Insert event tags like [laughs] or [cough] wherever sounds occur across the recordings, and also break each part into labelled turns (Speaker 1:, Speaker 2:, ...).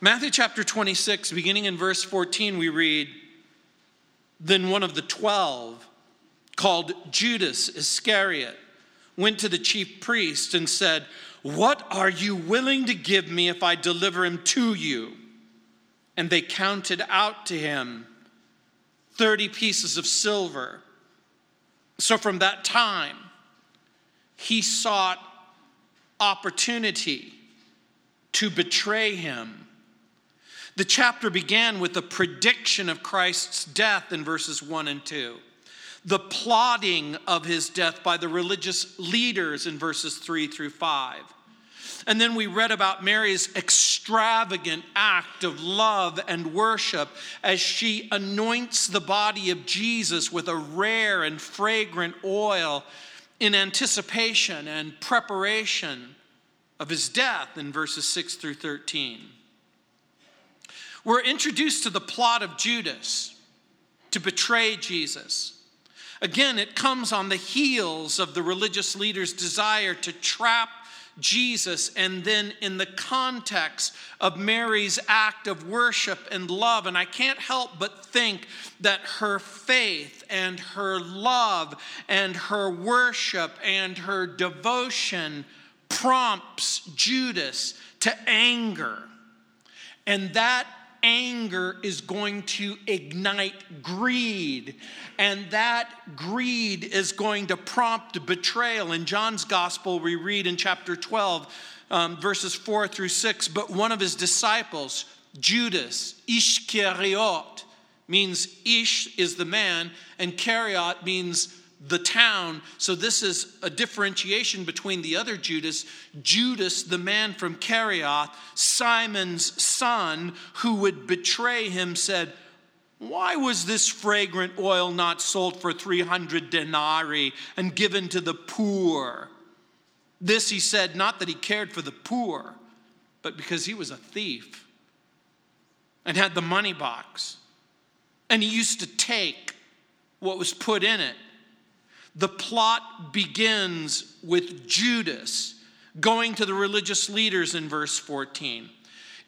Speaker 1: Matthew chapter 26, beginning in verse 14, we read Then one of the twelve, called Judas Iscariot, went to the chief priest and said, What are you willing to give me if I deliver him to you? And they counted out to him 30 pieces of silver. So from that time, he sought opportunity to betray him the chapter began with a prediction of Christ's death in verses 1 and 2, the plotting of his death by the religious leaders in verses 3 through 5. And then we read about Mary's extravagant act of love and worship as she anoints the body of Jesus with a rare and fragrant oil in anticipation and preparation of his death in verses 6 through 13. We're introduced to the plot of Judas to betray Jesus. Again, it comes on the heels of the religious leaders' desire to trap Jesus, and then in the context of Mary's act of worship and love. And I can't help but think that her faith and her love and her worship and her devotion prompts Judas to anger. And that anger is going to ignite greed, and that greed is going to prompt betrayal. In John's gospel, we read in chapter 12, um, verses 4 through 6, but one of his disciples, Judas, Ishkariot, means Ish is the man, and Kariot means the town. So, this is a differentiation between the other Judas. Judas, the man from Kerioth, Simon's son, who would betray him, said, Why was this fragrant oil not sold for 300 denarii and given to the poor? This he said, not that he cared for the poor, but because he was a thief and had the money box. And he used to take what was put in it the plot begins with Judas going to the religious leaders in verse 14.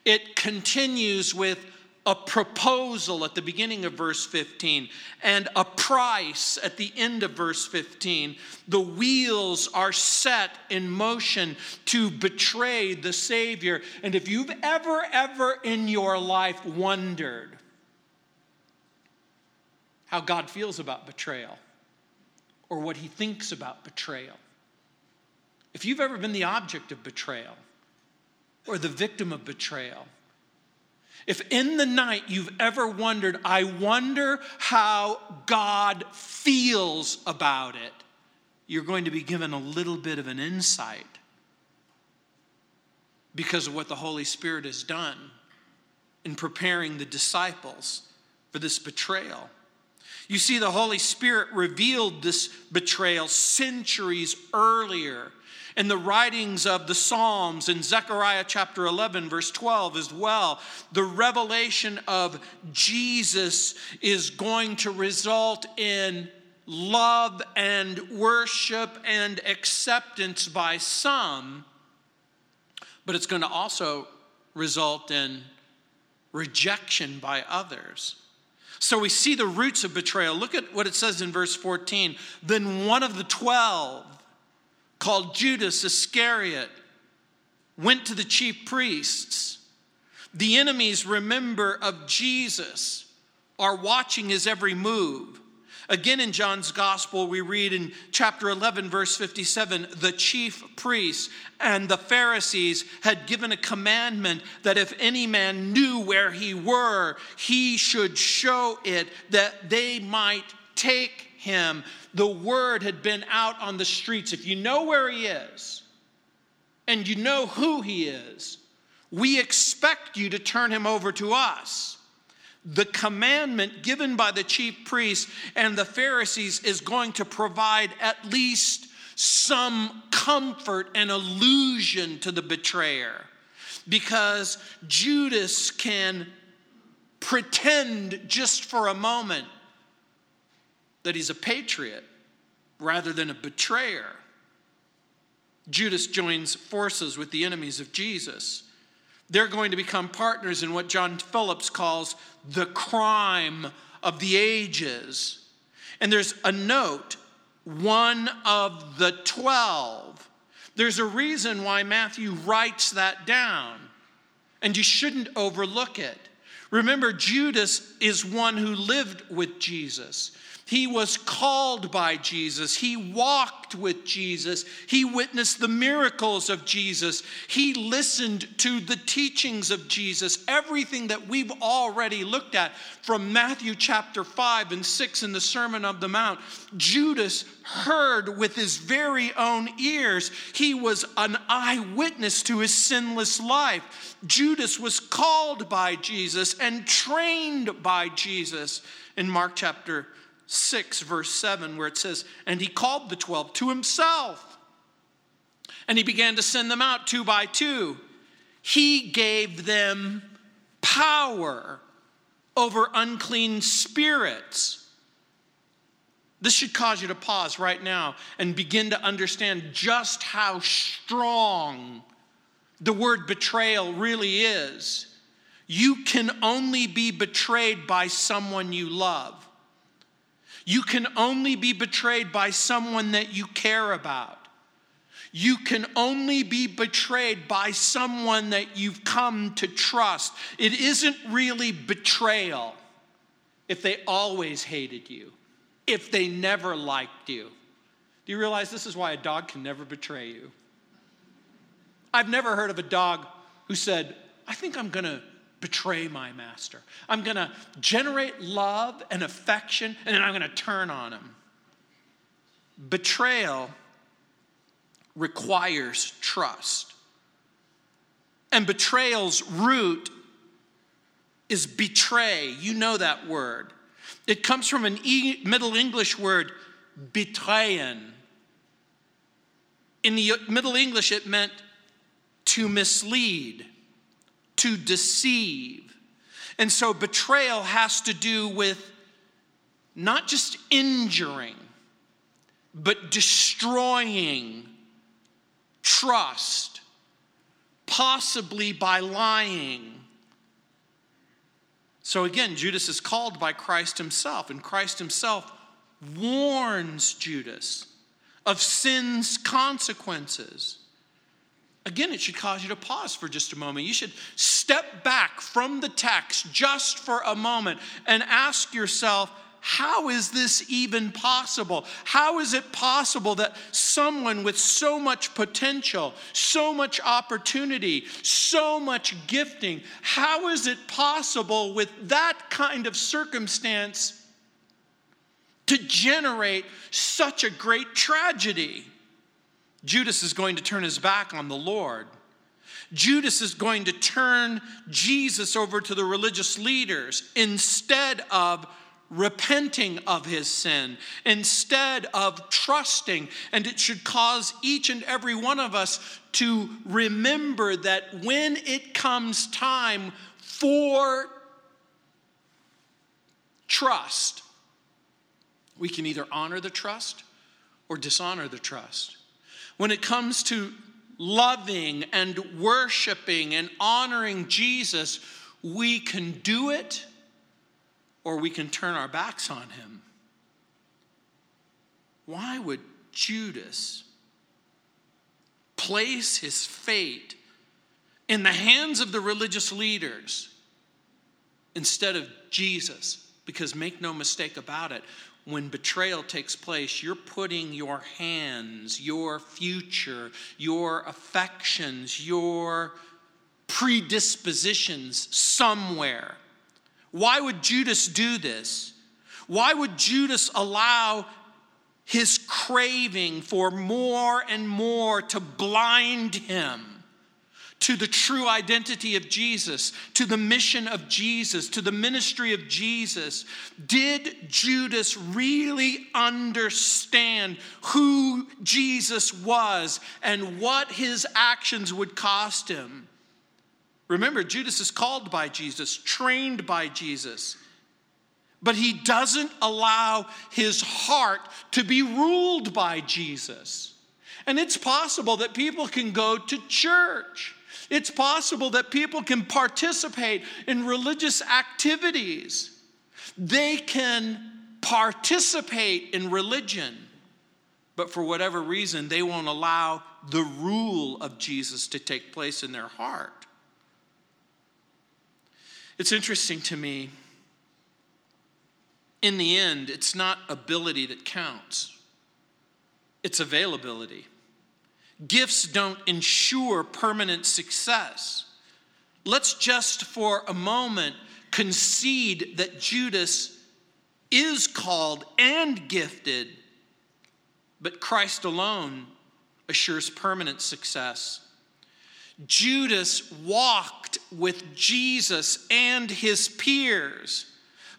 Speaker 1: It continues with a proposal at the beginning of verse 15 and a price at the end of verse 15. The wheels are set in motion to betray the Savior. And if you've ever, ever in your life wondered how God feels about betrayal, or what he thinks about betrayal. If you've ever been the object of betrayal or the victim of betrayal, if in the night you've ever wondered, I wonder how God feels about it, you're going to be given a little bit of an insight because of what the Holy Spirit has done in preparing the disciples for this betrayal. You see, the Holy Spirit revealed this betrayal centuries earlier in the writings of the Psalms in Zechariah chapter 11, verse 12 as well. The revelation of Jesus is going to result in love and worship and acceptance by some, but it's going to also result in rejection by others. So we see the roots of betrayal. Look at what it says in verse 14. Then one of the twelve, called Judas Iscariot, went to the chief priests. The enemies, remember, of Jesus are watching his every move. Again, in John's gospel, we read in chapter 11, verse 57 the chief priests and the Pharisees had given a commandment that if any man knew where he were, he should show it that they might take him. The word had been out on the streets. If you know where he is and you know who he is, we expect you to turn him over to us the commandment given by the chief priests and the Pharisees is going to provide at least some comfort and illusion to the betrayer because Judas can pretend just for a moment that he's a patriot rather than a betrayer. Judas joins forces with the enemies of Jesus. They're going to become partners in what John Phillips calls the crime of the ages. And there's a note one of the twelve. There's a reason why Matthew writes that down, and you shouldn't overlook it. Remember, Judas is one who lived with Jesus. He was called by Jesus. He walked with Jesus. He witnessed the miracles of Jesus. He listened to the teachings of Jesus. Everything that we've already looked at from Matthew chapter 5 and 6 in the Sermon of the Mount, Judas heard with his very own ears. He was an eyewitness to his sinless life. Judas was called by Jesus and trained by Jesus in Mark chapter 6, verse 7, where it says, And he called the 12 to himself, and he began to send them out two by two. He gave them power over unclean spirits. This should cause you to pause right now and begin to understand just how strong the word betrayal really is. You can only be betrayed by someone you love. You can only be betrayed by someone that you care about. You can only be betrayed by someone that you've come to trust. It isn't really betrayal if they always hated you, if they never liked you. Do you realize this is why a dog can never betray you? I've never heard of a dog who said, I think I'm to betray my master. I'm going to generate love and affection, and then I'm going to turn on him. Betrayal requires trust. And betrayal's root is betray. You know that word. It comes from an e- Middle English word, betrayen. In the Middle English, it meant to mislead to deceive. And so betrayal has to do with not just injuring, but destroying trust, possibly by lying. So again, Judas is called by Christ himself, and Christ himself warns Judas of sin's consequences. Again, it should cause you to pause for just a moment. You should step back from the text just for a moment and ask yourself, how is this even possible? How is it possible that someone with so much potential, so much opportunity, so much gifting, how is it possible with that kind of circumstance to generate such a great tragedy? Judas is going to turn his back on the Lord. Judas is going to turn Jesus over to the religious leaders instead of repenting of his sin, instead of trusting. And it should cause each and every one of us to remember that when it comes time for trust, we can either honor the trust or dishonor the trust. When it comes to loving and worshiping and honoring Jesus, we can do it or we can turn our backs on him. Why would Judas place his fate in the hands of the religious leaders instead of Jesus? Because make no mistake about it, when betrayal takes place, you're putting your hands, your future, your affections, your predispositions somewhere. Why would Judas do this? Why would Judas allow his craving for more and more to blind him? To the true identity of Jesus, to the mission of Jesus, to the ministry of Jesus. Did Judas really understand who Jesus was and what his actions would cost him? Remember, Judas is called by Jesus, trained by Jesus. But he doesn't allow his heart to be ruled by Jesus. And it's possible that people can go to church It's possible that people can participate in religious activities. They can participate in religion, but for whatever reason, they won't allow the rule of Jesus to take place in their heart. It's interesting to me. In the end, it's not ability that counts, it's availability. Gifts don't ensure permanent success. Let's just for a moment concede that Judas is called and gifted, but Christ alone assures permanent success. Judas walked with Jesus and his peers,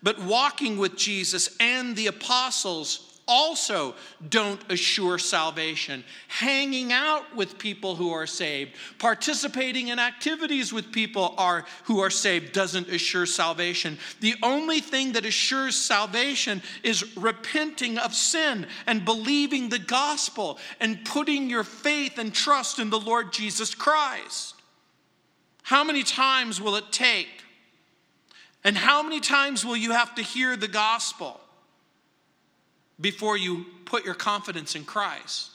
Speaker 1: but walking with Jesus and the apostles also don't assure salvation. Hanging out with people who are saved, participating in activities with people are, who are saved doesn't assure salvation. The only thing that assures salvation is repenting of sin and believing the gospel and putting your faith and trust in the Lord Jesus Christ. How many times will it take? And how many times will you have to hear the gospel? Before you put your confidence in Christ.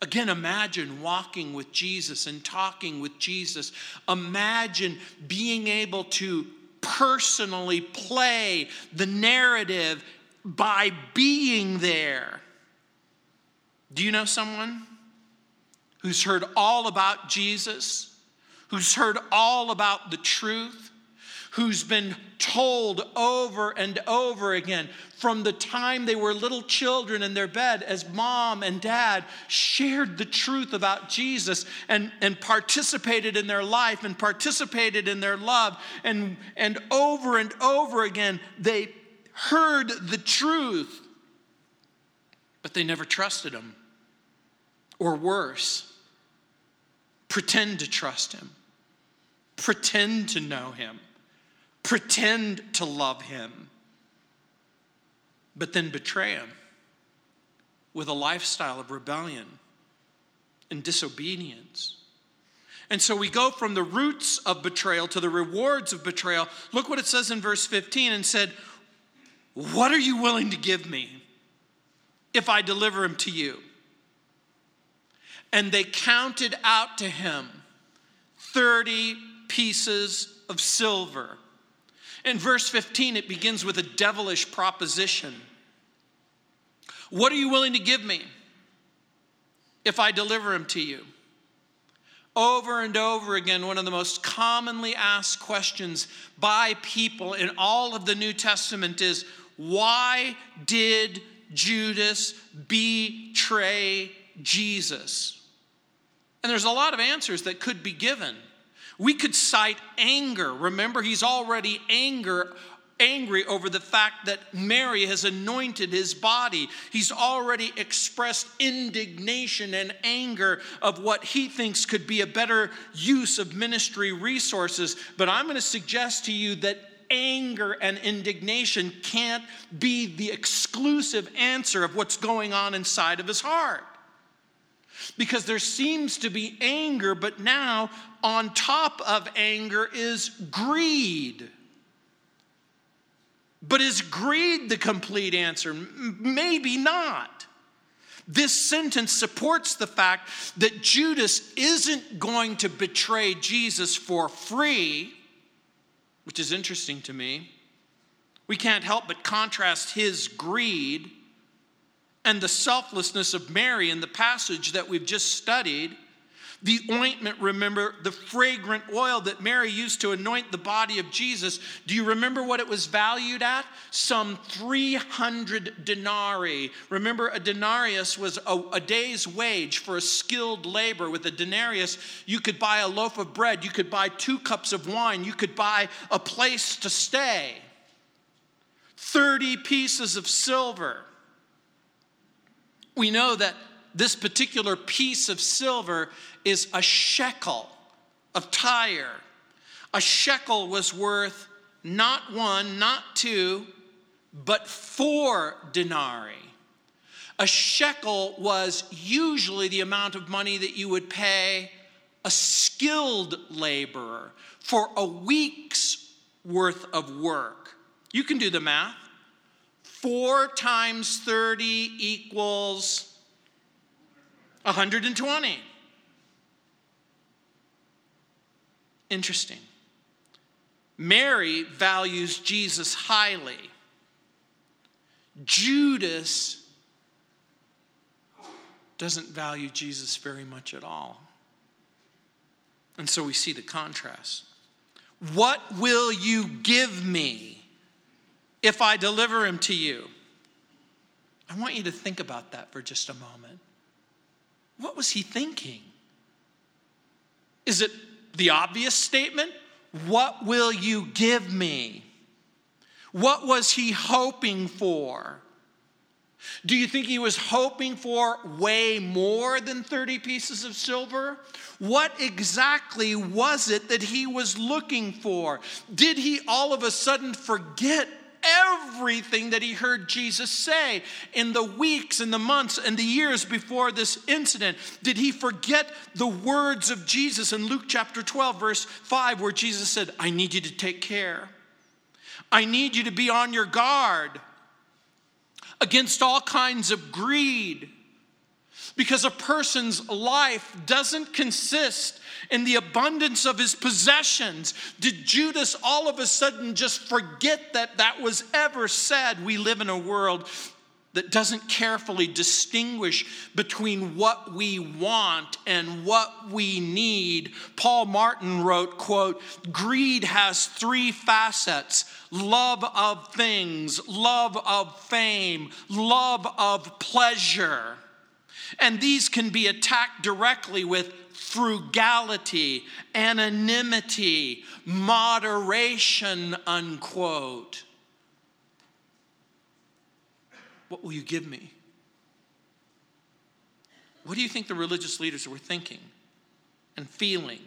Speaker 1: Again, imagine walking with Jesus and talking with Jesus. Imagine being able to personally play the narrative by being there. Do you know someone who's heard all about Jesus, who's heard all about the truth, who's been told over and over again from the time they were little children in their bed as mom and dad shared the truth about Jesus and, and participated in their life and participated in their love. And, and over and over again, they heard the truth, but they never trusted him. Or worse, pretend to trust him, pretend to know him pretend to love him, but then betray him with a lifestyle of rebellion and disobedience. And so we go from the roots of betrayal to the rewards of betrayal. Look what it says in verse 15 and said, What are you willing to give me if I deliver him to you? And they counted out to him 30 pieces of silver. In verse 15, it begins with a devilish proposition What are you willing to give me if I deliver him to you? Over and over again, one of the most commonly asked questions by people in all of the New Testament is why did Judas betray Jesus? And there's a lot of answers that could be given. We could cite anger. Remember, he's already anger angry over the fact that Mary has anointed his body. He's already expressed indignation and anger of what he thinks could be a better use of ministry resources. But I'm going to suggest to you that anger and indignation can't be the exclusive answer of what's going on inside of his heart because there seems to be anger, but now on top of anger is greed. But is greed the complete answer? Maybe not. This sentence supports the fact that Judas isn't going to betray Jesus for free, which is interesting to me. We can't help but contrast his greed and the selflessness of Mary in the passage that we've just studied. The ointment, remember, the fragrant oil that Mary used to anoint the body of Jesus. Do you remember what it was valued at? Some 300 denarii. Remember, a denarius was a, a, day's wage for a skilled labor. With a denarius, you could buy a loaf of bread, you could buy two cups of wine, you could buy a place to stay. 30 pieces of silver we know that this particular piece of silver is a shekel of Tyre. A shekel was worth not one, not two, but four denarii. A shekel was usually the amount of money that you would pay a skilled laborer for a week's worth of work. You can do the math. Four times 30 equals 120. Interesting. Mary values Jesus highly. Judas doesn't value Jesus very much at all. And so we see the contrast. What will you give me if I deliver him to you? I want you to think about that for just a moment. What was he thinking? Is it the obvious statement? What will you give me? What was he hoping for? Do you think he was hoping for way more than 30 pieces of silver? What exactly was it that he was looking for? Did he all of a sudden forget everything that he heard Jesus say in the weeks and the months and the years before this incident? Did he forget the words of Jesus in Luke chapter 12, verse 5, where Jesus said, I need you to take care? I need you to be on your guard against all kinds of greed. Because a person's life doesn't consist in the abundance of his possessions. Did Judas all of a sudden just forget that that was ever said? We live in a world that doesn't carefully distinguish between what we want and what we need. Paul Martin wrote, quote, greed has three facets: love of things, love of fame, love of pleasure. And these can be attacked directly with frugality, anonymity, moderation, unquote. What will you give me? What do you think the religious leaders were thinking and feeling?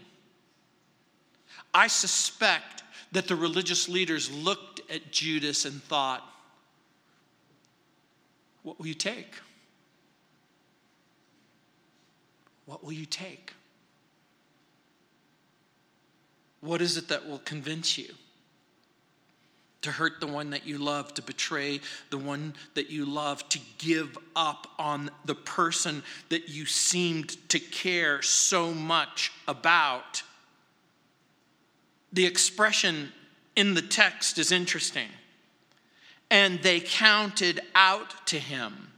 Speaker 1: I suspect that the religious leaders looked at Judas and thought, What will you take? What will you take? What is it that will convince you? To hurt the one that you love, to betray the one that you love, to give up on the person that you seemed to care so much about. The expression in the text is interesting. And they counted out to him,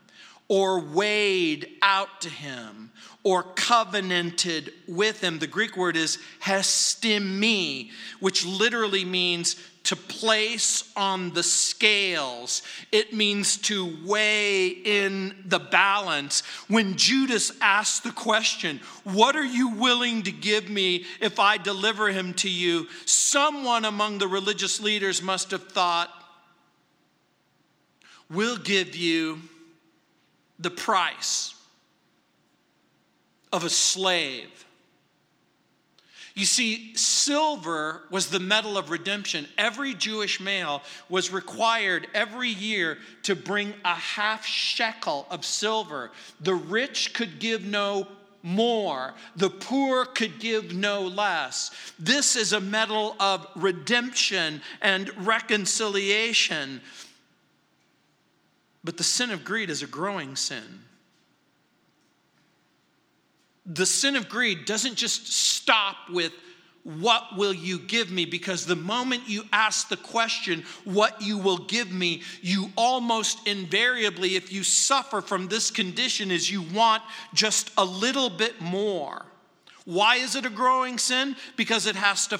Speaker 1: or weighed out to him, or covenanted with him. The Greek word is hestimi, which literally means to place on the scales. It means to weigh in the balance. When Judas asked the question, What are you willing to give me if I deliver him to you? Someone among the religious leaders must have thought, We'll give you the price of a slave. You see, silver was the metal of redemption. Every Jewish male was required every year to bring a half shekel of silver. The rich could give no more, the poor could give no less. This is a metal of redemption and reconciliation. But the sin of greed is a growing sin the sin of greed doesn't just stop with, What will you give me? Because the moment you ask the question, What you will give me, you almost invariably, if you suffer from this condition, is you want just a little bit more. Why is it a growing sin? Because it has to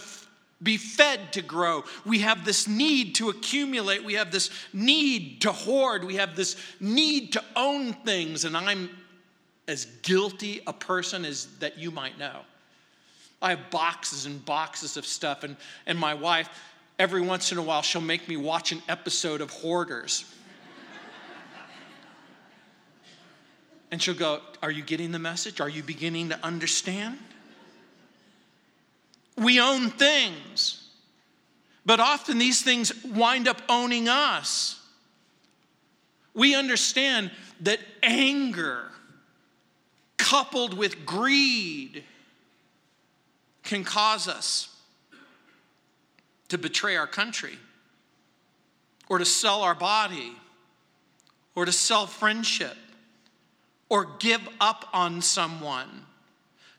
Speaker 1: be fed to grow. We have this need to accumulate. We have this need to hoard. We have this need to own things. And I'm as guilty a person as that you might know. I have boxes and boxes of stuff, and, and my wife, every once in a while, she'll make me watch an episode of Hoarders. [laughs] and she'll go, Are you getting the message? Are you beginning to understand? We own things, but often these things wind up owning us. We understand that anger coupled with greed can cause us to betray our country or to sell our body or to sell friendship or give up on someone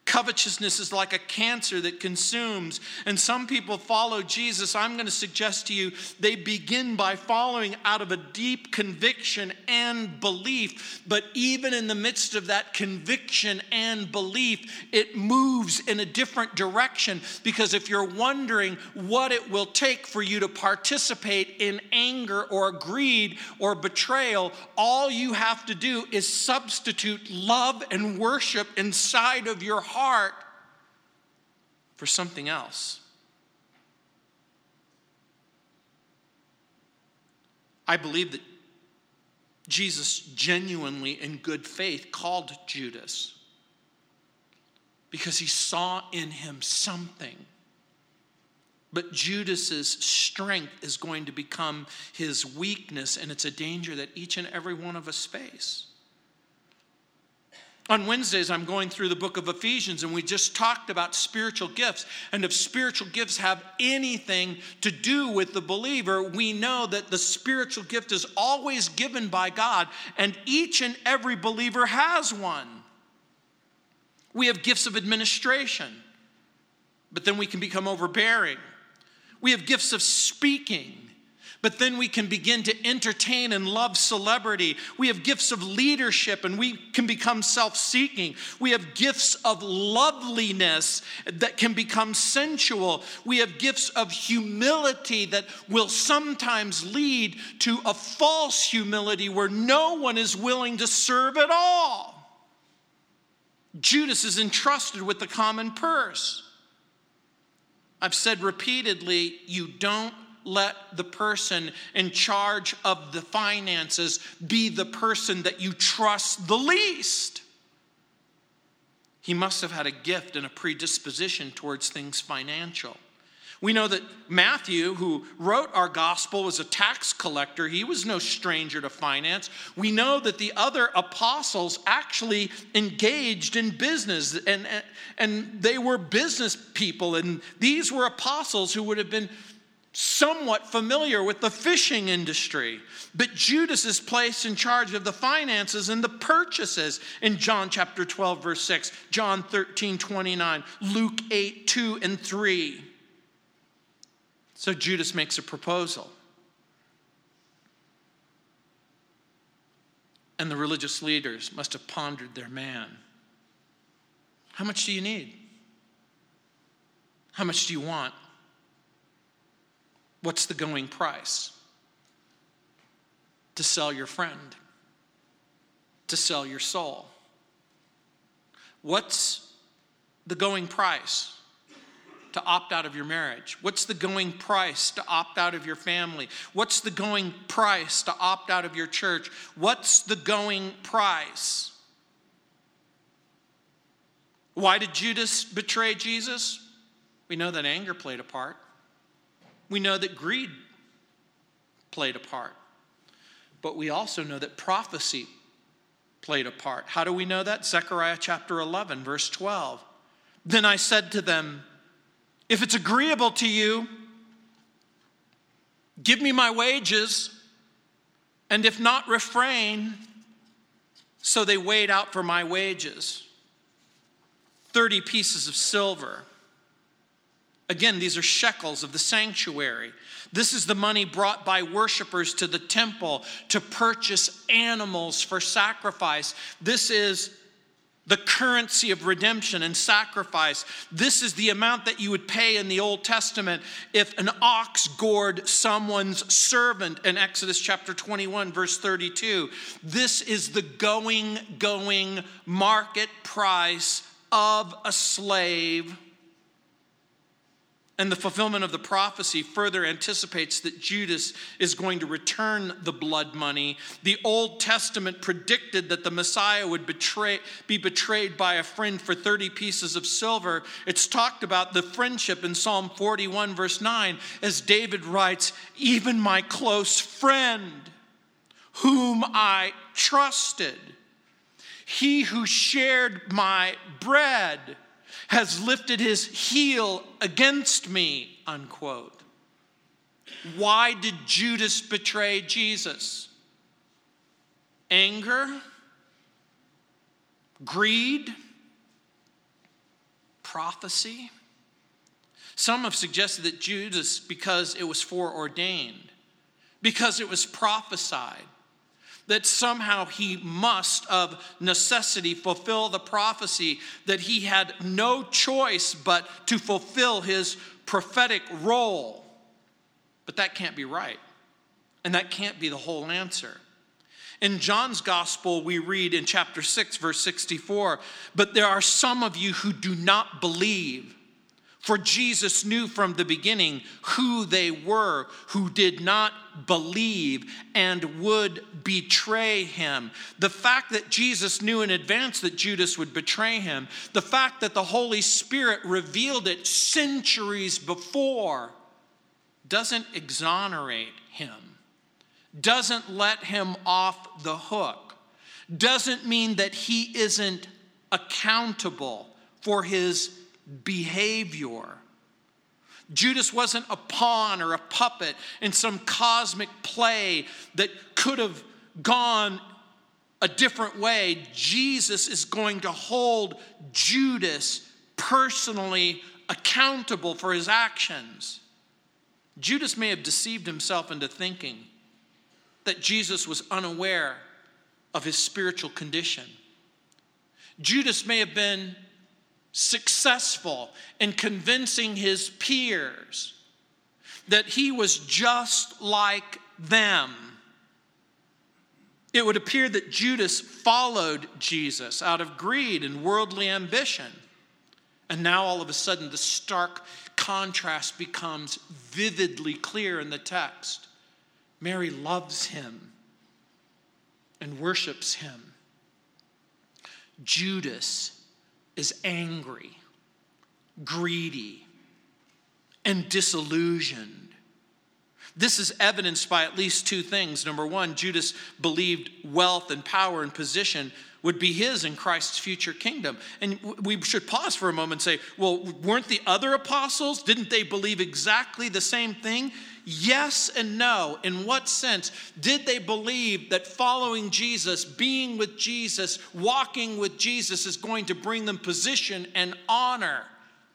Speaker 1: Covetousness is like a cancer that consumes. And some people follow Jesus. I'm going to suggest to you they begin by following out of a deep conviction and belief. But even in the midst of that conviction and belief, it moves in a different direction. Because if you're wondering what it will take for you to participate in anger or greed or betrayal, all you have to do is substitute love and worship inside of your heart heart for something else. I believe that Jesus genuinely, in good faith, called Judas because he saw in him something. But Judas's strength is going to become his weakness, and it's a danger that each and every one of us face. On Wednesdays, I'm going through the book of Ephesians, and we just talked about spiritual gifts. And if spiritual gifts have anything to do with the believer, we know that the spiritual gift is always given by God, and each and every believer has one. We have gifts of administration, but then we can become overbearing. We have gifts of speaking but then we can begin to entertain and love celebrity. We have gifts of leadership and we can become self seeking. We have gifts of loveliness that can become sensual. We have gifts of humility that will sometimes lead to a false humility where no one is willing to serve at all. Judas is entrusted with the common purse. I've said repeatedly, you don't let the person in charge of the finances be the person that you trust the least. He must have had a gift and a predisposition towards things financial. We know that Matthew, who wrote our gospel, was a tax collector. He was no stranger to finance. We know that the other apostles actually engaged in business and, and they were business people. And these were apostles who would have been somewhat familiar with the fishing industry. But Judas is placed in charge of the finances and the purchases in John chapter 12, verse 6, John 13, 29, Luke 8, 2 and 3. So Judas makes a proposal. And the religious leaders must have pondered their man. How much do you need? How much do you want? What's the going price? To sell your friend, to sell your soul. What's the going price? To opt out of your marriage? What's the going price to opt out of your family? What's the going price to opt out of your church? What's the going price? Why did Judas betray Jesus? We know that anger played a part. We know that greed played a part, but we also know that prophecy played a part. How do we know that? Zechariah chapter 11, verse 12. Then I said to them, If it's agreeable to you, give me my wages, and if not, refrain. So they weighed out for my wages 30 pieces of silver. Again, these are shekels of the sanctuary. This is the money brought by worshipers to the temple to purchase animals for sacrifice. This is the currency of redemption and sacrifice. This is the amount that you would pay in the Old Testament if an ox gored someone's servant in Exodus chapter 21, verse 32. This is the going, going market price of a slave and the fulfillment of the prophecy further anticipates that Judas is going to return the blood money. The Old Testament predicted that the Messiah would betray, be betrayed by a friend for 30 pieces of silver. It's talked about the friendship in Psalm 41, verse 9, as David writes, Even my close friend, whom I trusted, he who shared my bread has lifted his heel against me, unquote. Why did Judas betray Jesus? Anger? Greed? Prophecy? Some have suggested that Judas, because it was foreordained, because it was prophesied, that somehow he must, of necessity, fulfill the prophecy, that he had no choice but to fulfill his prophetic role. But that can't be right. And that can't be the whole answer. In John's gospel, we read in chapter 6, verse 64 But there are some of you who do not believe. For Jesus knew from the beginning who they were who did not believe and would betray him. The fact that Jesus knew in advance that Judas would betray him, the fact that the Holy Spirit revealed it centuries before, doesn't exonerate him, doesn't let him off the hook, doesn't mean that he isn't accountable for his behavior. Judas wasn't a pawn or a puppet in some cosmic play that could have gone a different way. Jesus is going to hold Judas personally accountable for his actions. Judas may have deceived himself into thinking that Jesus was unaware of his spiritual condition. Judas may have been successful in convincing his peers that he was just like them. It would appear that Judas followed Jesus out of greed and worldly ambition. And now all of a sudden, the stark contrast becomes vividly clear in the text. Mary loves him and worships him. Judas is angry, greedy, and disillusioned. This is evidenced by at least two things. Number one, Judas believed wealth and power and position would be his in Christ's future kingdom. And we should pause for a moment and say, well, weren't the other apostles, didn't they believe exactly the same thing? Yes and no. In what sense? Did they believe that following Jesus, being with Jesus, walking with Jesus is going to bring them position and honor?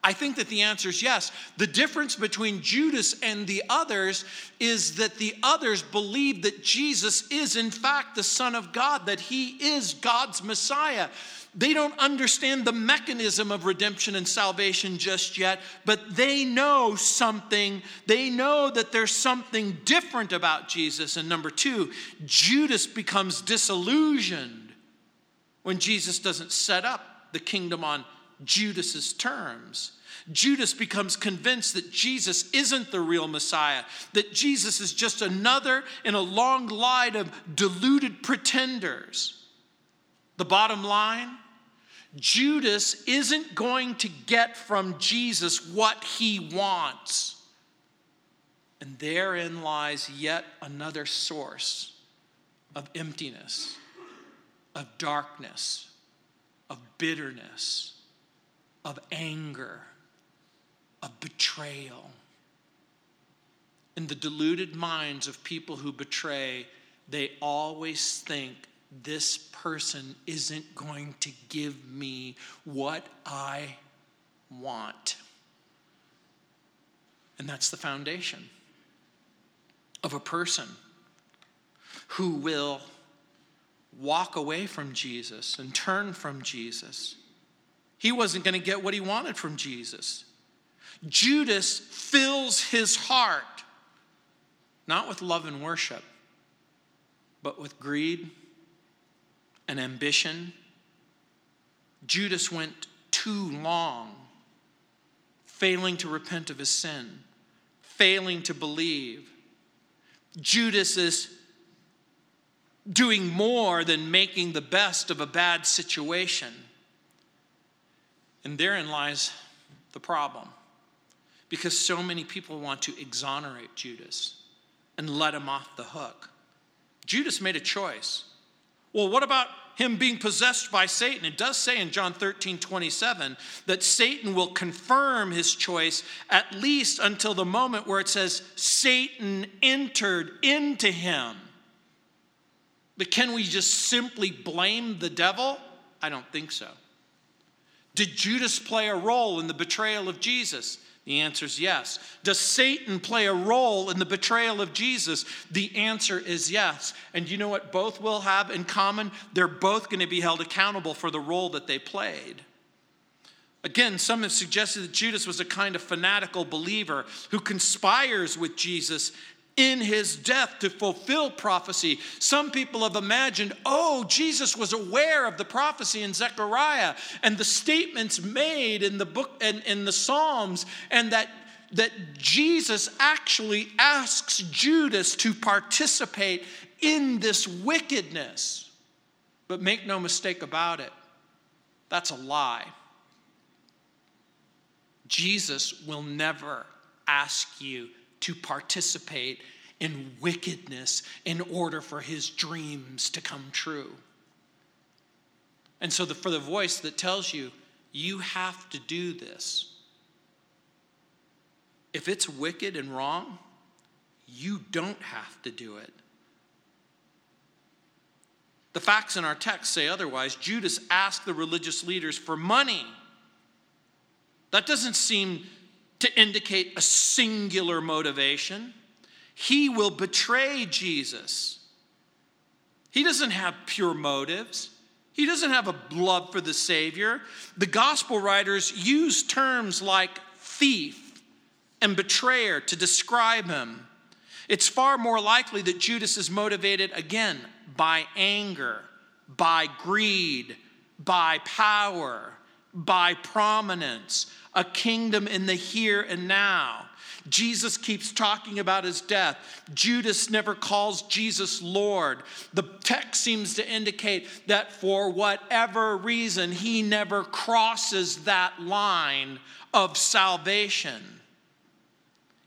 Speaker 1: I think that the answer is yes. The difference between Judas and the others is that the others believe that Jesus is, in fact, the Son of God, that he is God's Messiah. They don't understand the mechanism of redemption and salvation just yet, but they know something. They know that there's something different about Jesus. And number two, Judas becomes disillusioned when Jesus doesn't set up the kingdom on Judas's terms. Judas becomes convinced that Jesus isn't the real Messiah, that Jesus is just another in a long line of deluded pretenders. The bottom line Judas isn't going to get from Jesus what he wants. And therein lies yet another source of emptiness, of darkness, of bitterness, of anger, of betrayal. In the deluded minds of people who betray, they always think this person isn't going to give me what I want. And that's the foundation of a person who will walk away from Jesus and turn from Jesus. He wasn't going to get what he wanted from Jesus. Judas fills his heart not with love and worship, but with greed and ambition. Judas went too long failing to repent of his sin, failing to believe. Judas is doing more than making the best of a bad situation. And therein lies the problem. Because so many people want to exonerate Judas and let him off the hook. Judas made a choice. Well, what about him being possessed by Satan, it does say in John 13, 27, that Satan will confirm his choice at least until the moment where it says Satan entered into him. But can we just simply blame the devil? I don't think so. Did Judas play a role in the betrayal of Jesus? The answer is yes. Does Satan play a role in the betrayal of Jesus? The answer is yes. And you know what both will have in common? They're both going to be held accountable for the role that they played. Again, some have suggested that Judas was a kind of fanatical believer who conspires with Jesus in his death to fulfill prophecy. Some people have imagined, oh, Jesus was aware of the prophecy in Zechariah and the statements made in the book and in the Psalms, and that, that Jesus actually asks Judas to participate in this wickedness. But make no mistake about it, that's a lie. Jesus will never ask you to participate in wickedness in order for his dreams to come true. And so, the, for the voice that tells you, you have to do this, if it's wicked and wrong, you don't have to do it. The facts in our text say otherwise. Judas asked the religious leaders for money. That doesn't seem to indicate a singular motivation. He will betray Jesus. He doesn't have pure motives. He doesn't have a love for the Savior. The gospel writers use terms like thief and betrayer to describe him. It's far more likely that Judas is motivated again by anger, by greed, by power, by prominence, a kingdom in the here and now. Jesus keeps talking about his death. Judas never calls Jesus Lord. The text seems to indicate that for whatever reason, he never crosses that line of salvation.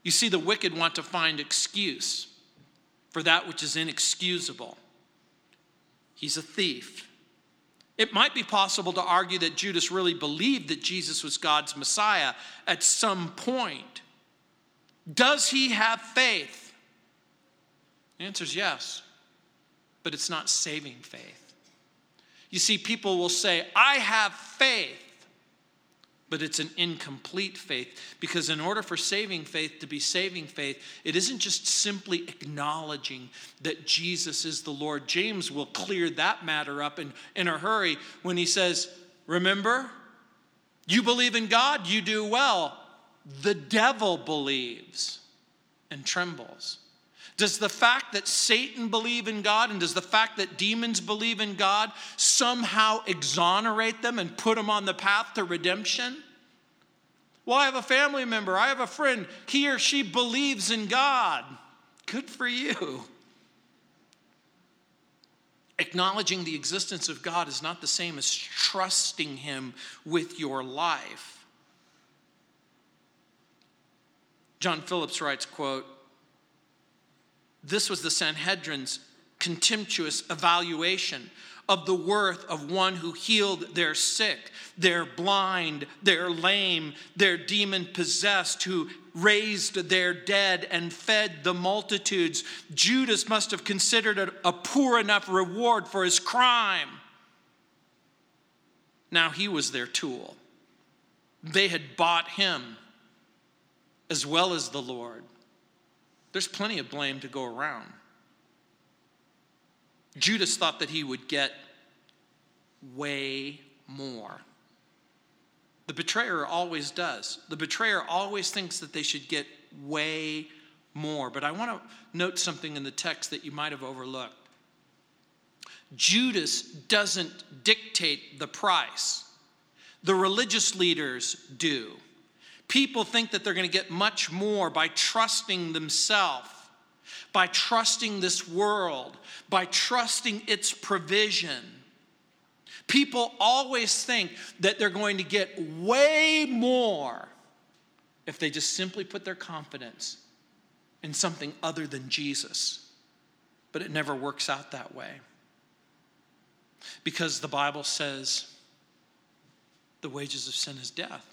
Speaker 1: You see, the wicked want to find excuse for that which is inexcusable. He's a thief. It might be possible to argue that Judas really believed that Jesus was God's Messiah at some point. Does he have faith? The answer is yes, but it's not saving faith. You see, people will say, I have faith but it's an incomplete faith because in order for saving faith to be saving faith it isn't just simply acknowledging that jesus is the lord. James will clear that matter up in, in a hurry when he says remember you believe in god you do well. The devil believes and trembles does the fact that Satan believe in God and does the fact that demons believe in God somehow exonerate them and put them on the path to redemption? Well, I have a family member, I have a friend, he or she believes in God. Good for you. Acknowledging the existence of God is not the same as trusting Him with your life. John Phillips writes, quote, this was the Sanhedrin's contemptuous evaluation of the worth of one who healed their sick, their blind, their lame, their demon possessed, who raised their dead and fed the multitudes. Judas must have considered it a poor enough reward for his crime. Now he was their tool. They had bought him as well as the Lord. There's plenty of blame to go around. Judas thought that he would get way more. The betrayer always does. The betrayer always thinks that they should get way more. But I want to note something in the text that you might have overlooked. Judas doesn't dictate the price, the religious leaders do. People think that they're going to get much more by trusting themselves, by trusting this world, by trusting its provision. People always think that they're going to get way more if they just simply put their confidence in something other than Jesus. But it never works out that way. Because the Bible says the wages of sin is death.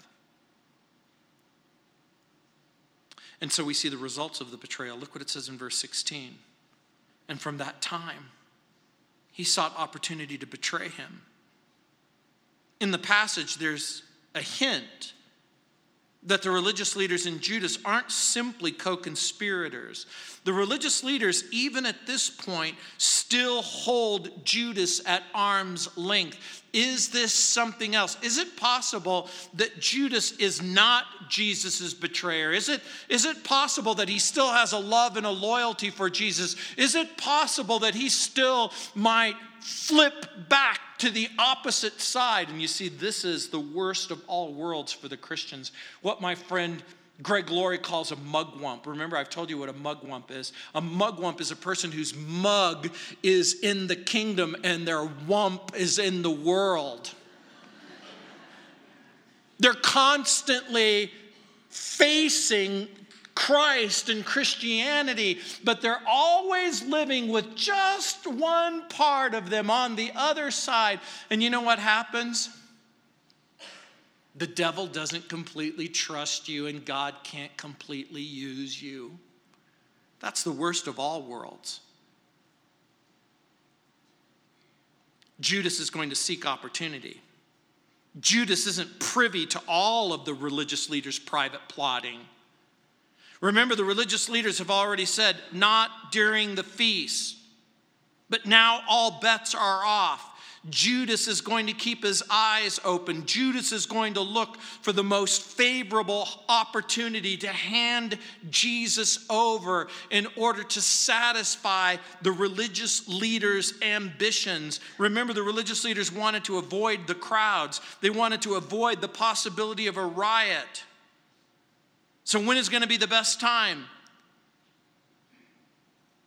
Speaker 1: And so we see the results of the betrayal. Look what it says in verse 16. And from that time, he sought opportunity to betray him. In the passage, there's a hint that the religious leaders in Judas aren't simply co conspirators. The religious leaders, even at this point, still hold Judas at arm's length. Is this something else? Is it possible that Judas is not Jesus' betrayer? Is it, is it possible that he still has a love and a loyalty for Jesus? Is it possible that he still might flip back to the opposite side. And you see, this is the worst of all worlds for the Christians. What my friend Greg Laurie calls a mugwump. Remember, I've told you what a mugwump is. A mugwump is a person whose mug is in the kingdom and their wump is in the world. They're constantly facing Christ and Christianity, but they're always living with just one part of them on the other side. And you know what happens? The devil doesn't completely trust you, and God can't completely use you. That's the worst of all worlds. Judas is going to seek opportunity. Judas isn't privy to all of the religious leaders' private plotting. Remember, the religious leaders have already said, not during the feast. But now all bets are off. Judas is going to keep his eyes open. Judas is going to look for the most favorable opportunity to hand Jesus over in order to satisfy the religious leaders' ambitions. Remember, the religious leaders wanted to avoid the crowds, they wanted to avoid the possibility of a riot. So, when is going to be the best time?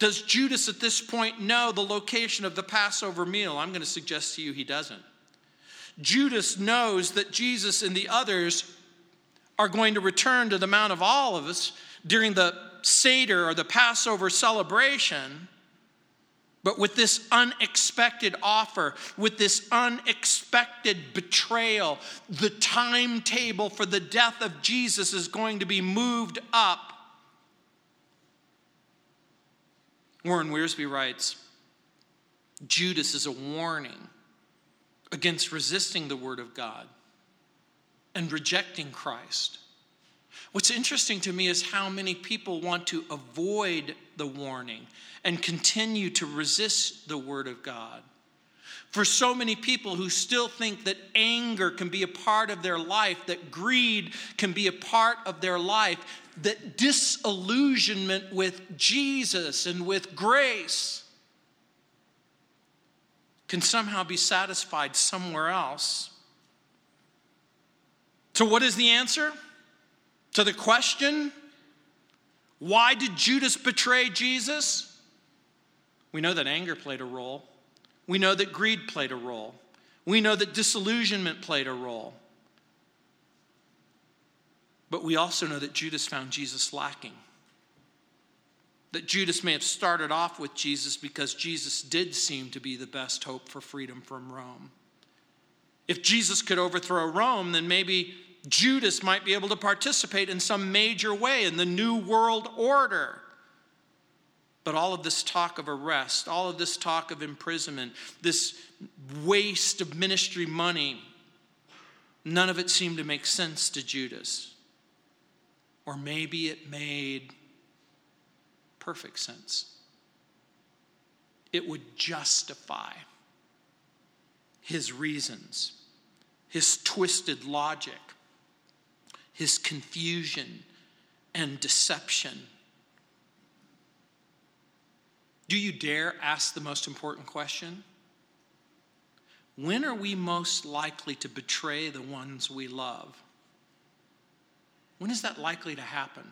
Speaker 1: Does Judas at this point know the location of the Passover meal? I'm going to suggest to you he doesn't. Judas knows that Jesus and the others are going to return to the Mount of Olives during the Seder or the Passover celebration. But with this unexpected offer, with this unexpected betrayal, the timetable for the death of Jesus is going to be moved up. Warren Wiersbe writes Judas is a warning against resisting the Word of God and rejecting Christ. What's interesting to me is how many people want to avoid the warning and continue to resist the Word of God. For so many people who still think that anger can be a part of their life, that greed can be a part of their life, that disillusionment with Jesus and with grace can somehow be satisfied somewhere else. So, what is the answer? To the question, why did Judas betray Jesus? We know that anger played a role. We know that greed played a role. We know that disillusionment played a role. But we also know that Judas found Jesus lacking. That Judas may have started off with Jesus because Jesus did seem to be the best hope for freedom from Rome. If Jesus could overthrow Rome, then maybe Judas might be able to participate in some major way in the new world order. But all of this talk of arrest, all of this talk of imprisonment, this waste of ministry money, none of it seemed to make sense to Judas. Or maybe it made perfect sense. It would justify his reasons, his twisted logic his confusion and deception. Do you dare ask the most important question? When are we most likely to betray the ones we love? When is that likely to happen?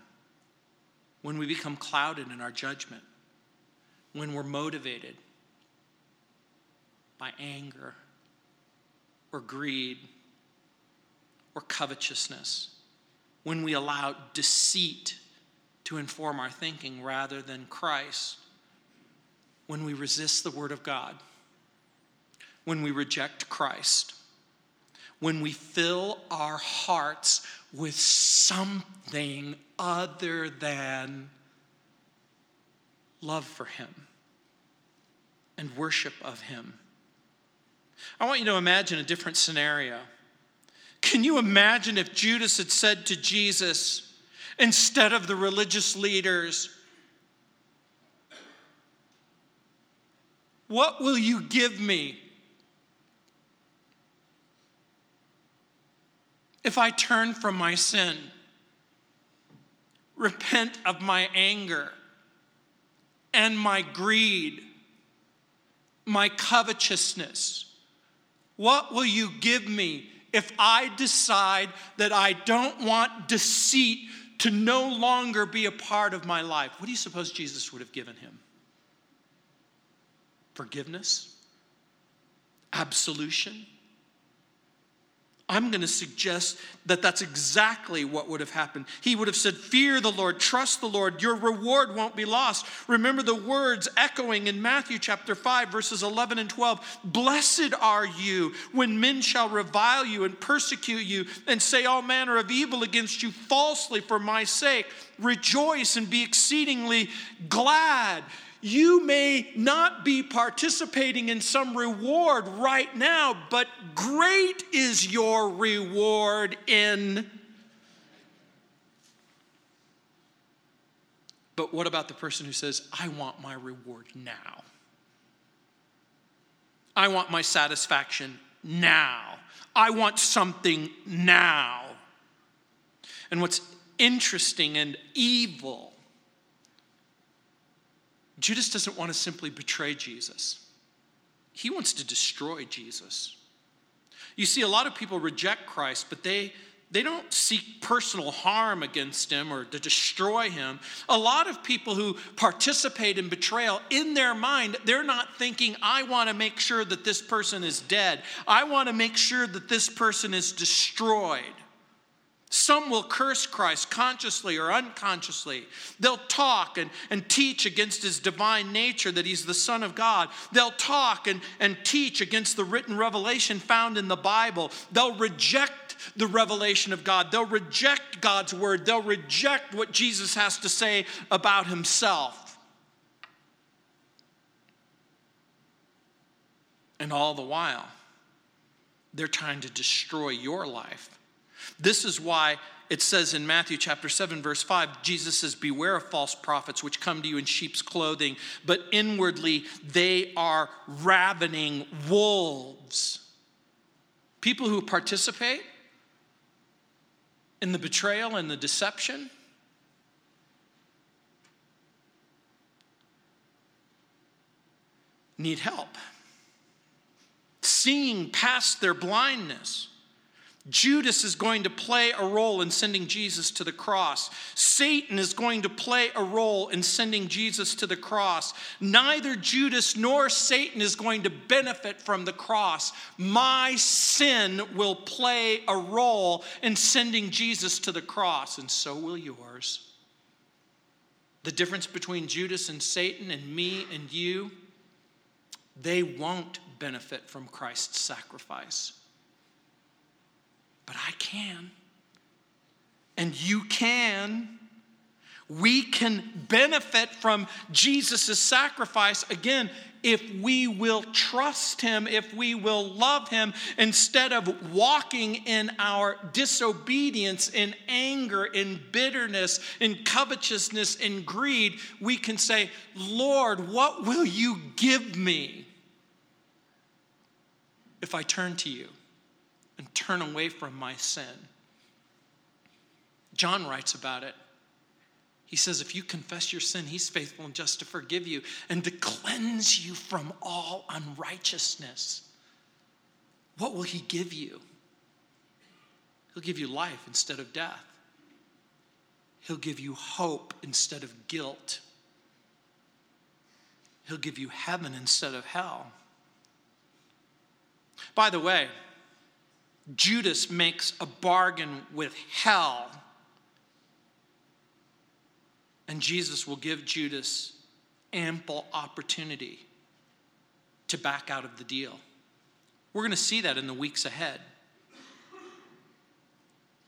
Speaker 1: When we become clouded in our judgment, when we're motivated by anger or greed or covetousness. When we allow deceit to inform our thinking rather than Christ, when we resist the Word of God, when we reject Christ, when we fill our hearts with something other than love for Him and worship of Him. I want you to imagine a different scenario. Can you imagine if Judas had said to Jesus, instead of the religious leaders, What will you give me if I turn from my sin, repent of my anger and my greed, my covetousness? What will you give me if I decide that I don't want deceit to no longer be a part of my life? What do you suppose Jesus would have given him? forgiveness, absolution. I'm going to suggest that that's exactly what would have happened. He would have said, Fear the Lord, trust the Lord, your reward won't be lost. Remember the words echoing in Matthew chapter 5, verses 11 and 12 Blessed are you when men shall revile you and persecute you and say all manner of evil against you falsely for my sake. Rejoice and be exceedingly glad you may not be participating in some reward right now, but great is your reward in. But what about the person who says, I want my reward now? I want my satisfaction now. I want something now. And what's interesting and evil Judas doesn't want to simply betray Jesus, he wants to destroy Jesus. You see, a lot of people reject Christ, but they, they don't seek personal harm against him or to destroy him. A lot of people who participate in betrayal, in their mind, they're not thinking, I want to make sure that this person is dead. I want to make sure that this person is destroyed. Some will curse Christ consciously or unconsciously. They'll talk and, and teach against his divine nature that he's the Son of God. They'll talk and, and teach against the written revelation found in the Bible. They'll reject the revelation of God. They'll reject God's word. They'll reject what Jesus has to say about himself. And all the while, they're trying to destroy your life this is why it says in Matthew chapter 7, verse 5, Jesus says, Beware of false prophets which come to you in sheep's clothing, but inwardly they are ravening wolves. People who participate in the betrayal and the deception. Need help. Seeing past their blindness. Judas is going to play a role in sending Jesus to the cross. Satan is going to play a role in sending Jesus to the cross. Neither Judas nor Satan is going to benefit from the cross. My sin will play a role in sending Jesus to the cross, and so will yours. The difference between Judas and Satan and me and you, they won't benefit from Christ's sacrifice but I can. And you can. We can benefit from Jesus' sacrifice again if we will trust him, if we will love him, instead of walking in our disobedience, in anger, in bitterness, in covetousness, in greed, we can say, Lord, what will you give me if I turn to you? And turn away from my sin. John writes about it. He says, If you confess your sin, he's faithful and just to forgive you and to cleanse you from all unrighteousness. What will he give you? He'll give you life instead of death, he'll give you hope instead of guilt, he'll give you heaven instead of hell. By the way, Judas makes a bargain with hell. And Jesus will give Judas ample opportunity to back out of the deal. We're going to see that in the weeks ahead.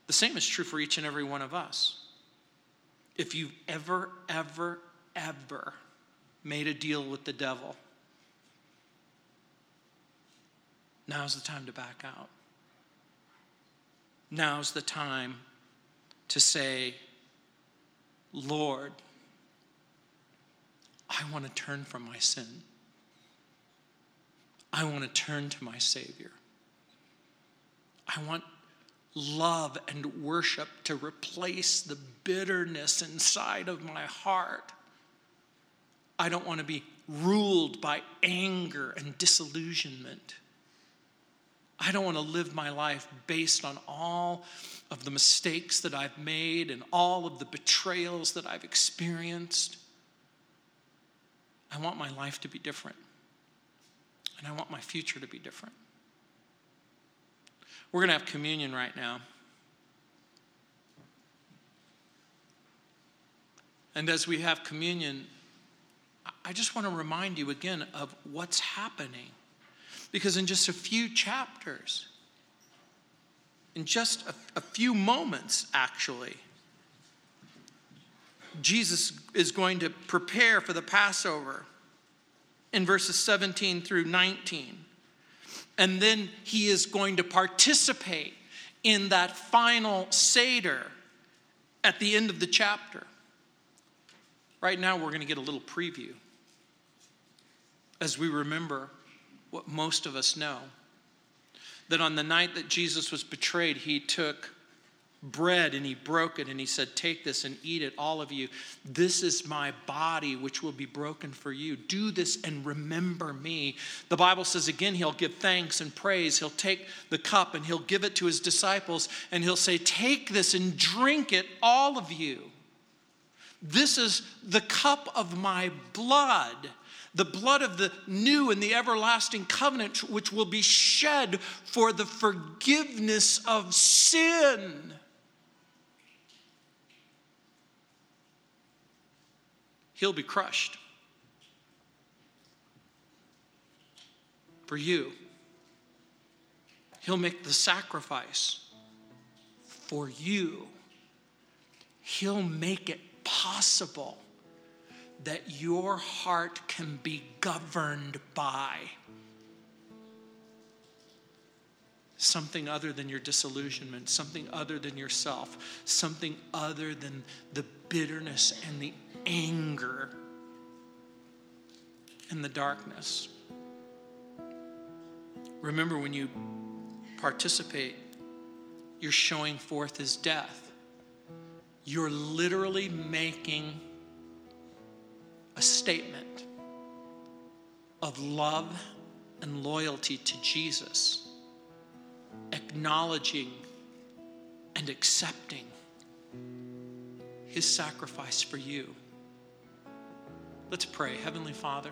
Speaker 1: The same is true for each and every one of us. If you've ever, ever, ever made a deal with the devil, now's the time to back out. Now's the time to say, Lord, I want to turn from my sin. I want to turn to my Savior. I want love and worship to replace the bitterness inside of my heart. I don't want to be ruled by anger and disillusionment. I don't want to live my life based on all of the mistakes that I've made and all of the betrayals that I've experienced. I want my life to be different. And I want my future to be different. We're going to have communion right now. And as we have communion, I just want to remind you again of what's happening. Because in just a few chapters, in just a, a, few moments, actually, Jesus is going to prepare for the Passover in verses 17 through 19. And then he is going to participate in that final Seder at the end of the chapter. Right now, we're going to get a little preview as we remember what most of us know that on the night that Jesus was betrayed, he took bread and he broke it and he said, Take this and eat it, all of you. This is my body, which will be broken for you. Do this and remember me. The Bible says again, he'll give thanks and praise. He'll take the cup and he'll give it to his disciples and he'll say, Take this and drink it, all of you. This is the cup of my blood the blood of the new and the everlasting covenant, which will be shed for the forgiveness of sin. he'll be crushed. For you, he'll make the sacrifice for you. He'll make it possible that your heart can be governed by something other than your disillusionment, something other than yourself, something other than the bitterness and the anger and the darkness. Remember, when you participate, you're showing forth his death. You're literally making statement of love and loyalty to Jesus, acknowledging and accepting his sacrifice for you. Let's pray. Heavenly Father,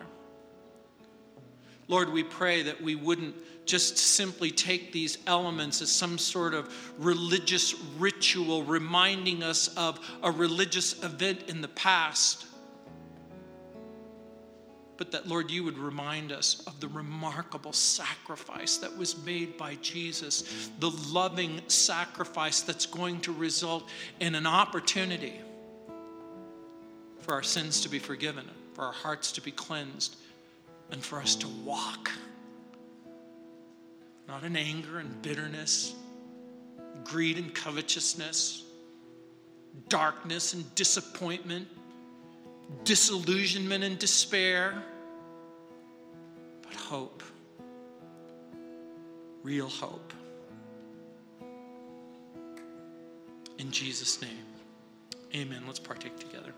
Speaker 1: Lord, we pray that we wouldn't just simply take these elements as some sort of religious ritual reminding us of a religious event in the past, but that, Lord, you would remind us of the remarkable sacrifice that was made by Jesus, the loving sacrifice that's going to result in an opportunity for our sins to be forgiven for our hearts to be cleansed, and for us to walk. Not in anger and bitterness, greed and covetousness, darkness and disappointment, disillusionment and despair, but hope, real hope. In Jesus' name, amen. Let's partake together.